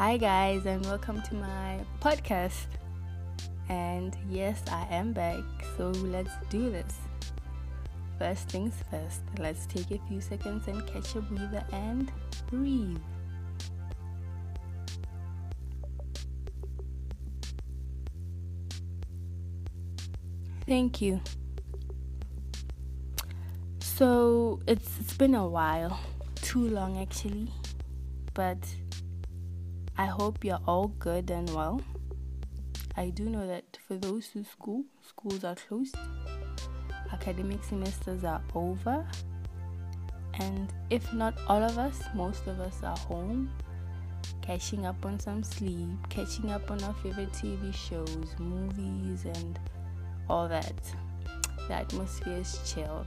Hi, guys, and welcome to my podcast. And yes, I am back, so let's do this. First things first, let's take a few seconds and catch a breather and breathe. Thank you. So it's it's been a while, too long actually, but I hope you're all good and well. I do know that for those who school, schools are closed, academic semesters are over, and if not all of us, most of us are home, catching up on some sleep, catching up on our favorite TV shows, movies, and all that. The atmosphere is chilled.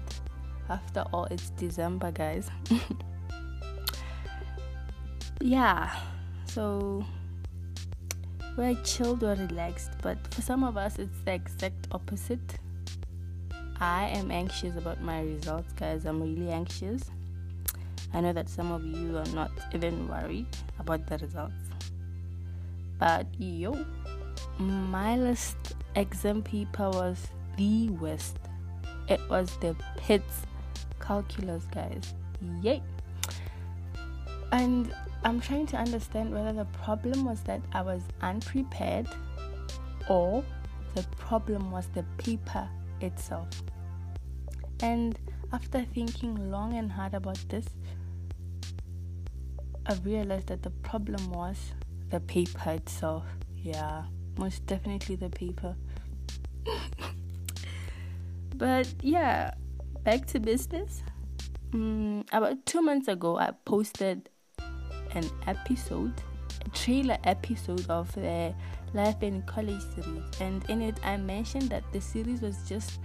After all, it's December, guys. yeah, so we're chilled, we're relaxed, but for some of us, it's the exact opposite. I am anxious about my results, guys. I'm really anxious. I know that some of you are not even worried about the results. But yo, my last exam paper was the worst. It was the pits calculus, guys. Yay! And I'm trying to understand whether the problem was that I was unprepared or the problem was the paper itself. And after thinking long and hard about this, I realized that the problem was the paper itself. Yeah, most definitely the paper. but yeah, back to business. Mm, about two months ago, I posted an episode, a trailer episode of the Life in College series, and in it, I mentioned that the series was just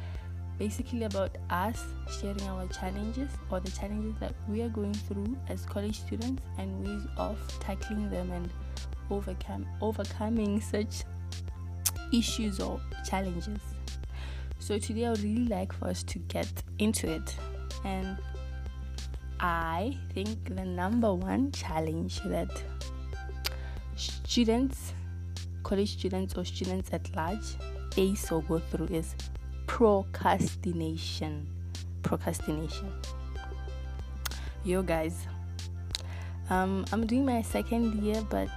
basically about us sharing our challenges or the challenges that we are going through as college students and ways of tackling them and overcome overcoming such issues or challenges. So today I would really like for us to get into it. And I think the number one challenge that students, college students or students at large face or go through is procrastination. Procrastination. Yo guys, um, I'm doing my second year, but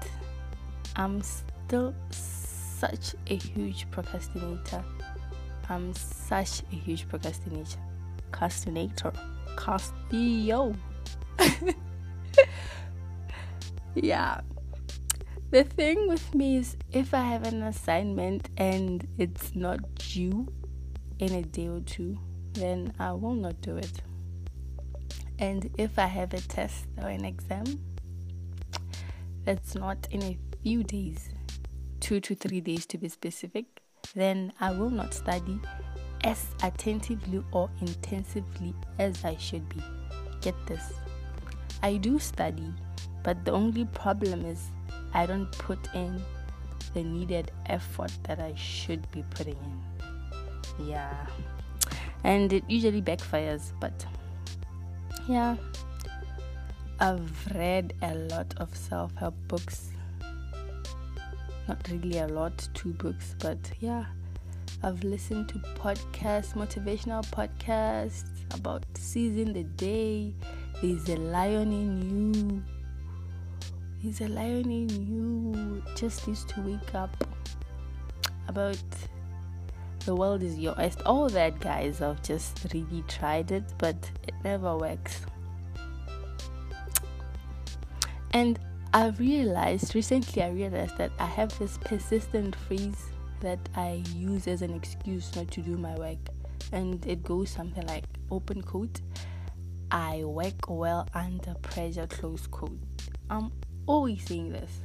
I'm still such a huge procrastinator. I'm such a huge procrastinator. Procrastinator. Castillo. yeah. The thing with me is if I have an assignment and it's not due in a day or two, then I will not do it. And if I have a test or an exam that's not in a few days, two to three days to be specific, then I will not study as attentively or intensively as I should be. Get this. I do study, but the only problem is I don't put in the needed effort that I should be putting in. Yeah. And it usually backfires, but yeah. I've read a lot of self help books. Not really a lot, two books, but yeah. I've listened to podcasts, motivational podcasts about seizing the day. There's a lion in you. There's a lion in you. Just needs to wake up. About the world is your best. All that, guys. I've just really tried it, but it never works. And I realized recently, I realized that I have this persistent phrase that I use as an excuse not to do my work. And it goes something like open quote, I work well under pressure, close quote. I'm always saying this.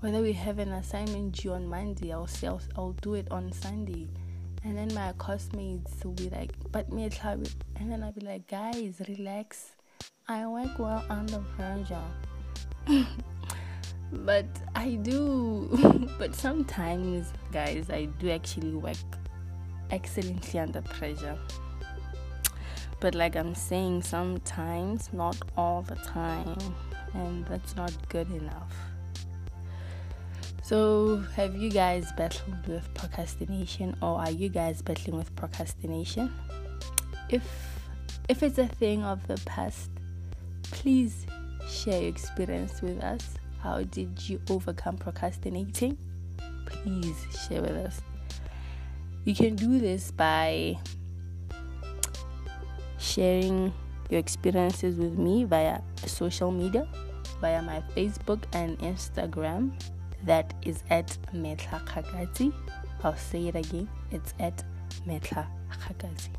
Whether we have an assignment due on Monday, I'll, say I'll, I'll do it on Sunday. And then my classmates will be like, but me, and then I'll be like, guys, relax. I work well under pressure. but I do. but sometimes, guys, I do actually work excellently under pressure. But, like I'm saying, sometimes, not all the time, and that's not good enough. So, have you guys battled with procrastination or are you guys battling with procrastination? If if it's a thing of the past, please share your experience with us. How did you overcome procrastinating? Please share with us. You can do this by sharing your experiences with me via social media, via my Facebook and Instagram that is at Metla Khagazi. I'll say it again. It's at Metla Khagazi.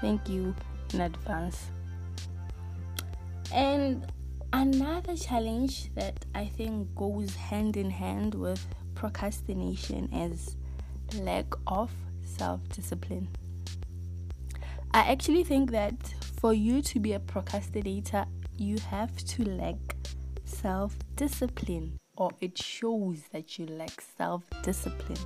Thank you in advance. And another challenge that I think goes hand in hand with procrastination is lack of self discipline. I actually think that for you to be a procrastinator, you have to lack self discipline or it shows that you lack self discipline.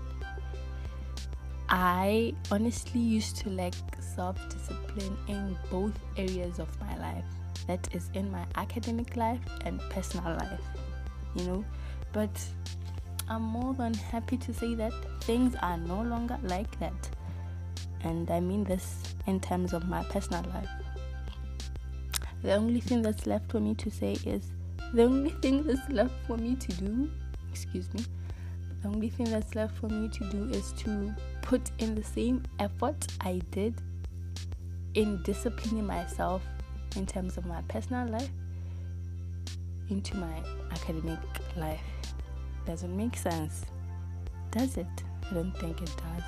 I honestly used to lack self discipline in both areas of my life that is, in my academic life and personal life, you know. But I'm more than happy to say that things are no longer like that. And I mean this in terms of my personal life. The only thing that's left for me to say is the only thing that's left for me to do, excuse me, the only thing that's left for me to do is to put in the same effort I did in disciplining myself in terms of my personal life into my academic life. Doesn't make sense, does it? I don't think it does.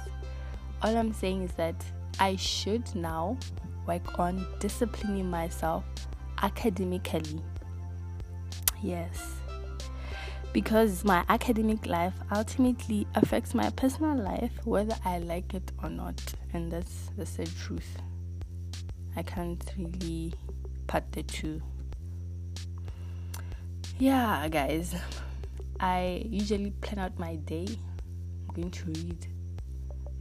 All I'm saying is that I should now work on disciplining myself academically Yes. Because my academic life ultimately affects my personal life, whether I like it or not. And that's, the sad truth. I can't really part two. Yeah, guys. I usually plan out my day. I'm going to read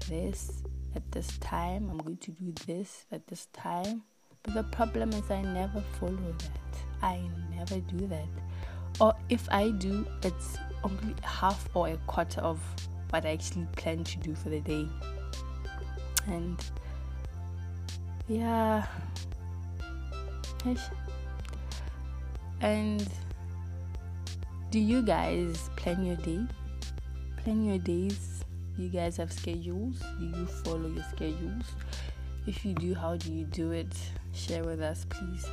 this at this time. I'm going to do this at this time. But the problem is, I never follow that. I never do that or if I do, it's only half or a quarter of what I actually plan to do for the day. And yeah, and do you guys plan your day? Plan your days. You guys have schedules? Do you follow your schedules? If you do, how do you do it? Share with us, please.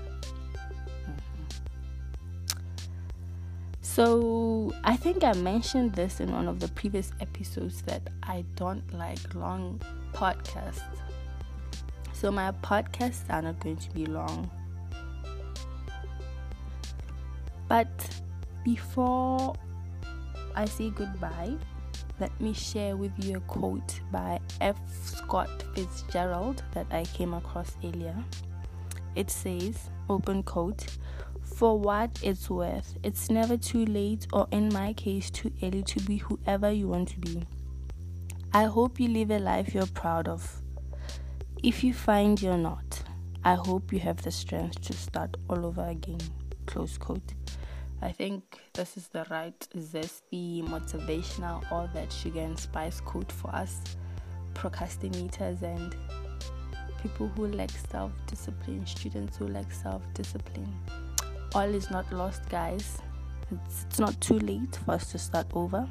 So, I think I mentioned this in one of the previous episodes that I don't like long podcasts. So, my podcasts are not going to be long. But before I say goodbye, let me share with you a quote by F. Scott Fitzgerald that I came across earlier. It says, open quote, for what it's worth. It's never too late, or in my case, too early to be whoever you want to be. I hope you live a life you're proud of. If you find you're not, I hope you have the strength to start all over again. Close quote. I think this is the right zesty, motivational, all that sugar and spice quote for us procrastinators and people who lack self discipline, students who lack self discipline all is not lost, guys. It's, it's not too late for us to start over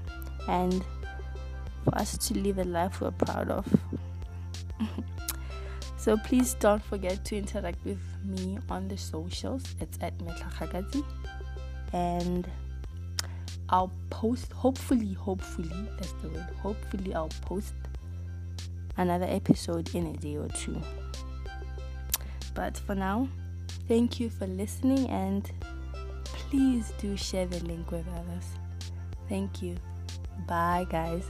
and for us to live a life we're proud of. so please don't forget to interact with me on the socials. It's at Metlachagazi. And I'll post, hopefully, hopefully, that's the word, hopefully, I'll post another episode in a day or two. But for now, Thank you for listening and please do share the link with others. Thank you. Bye, guys.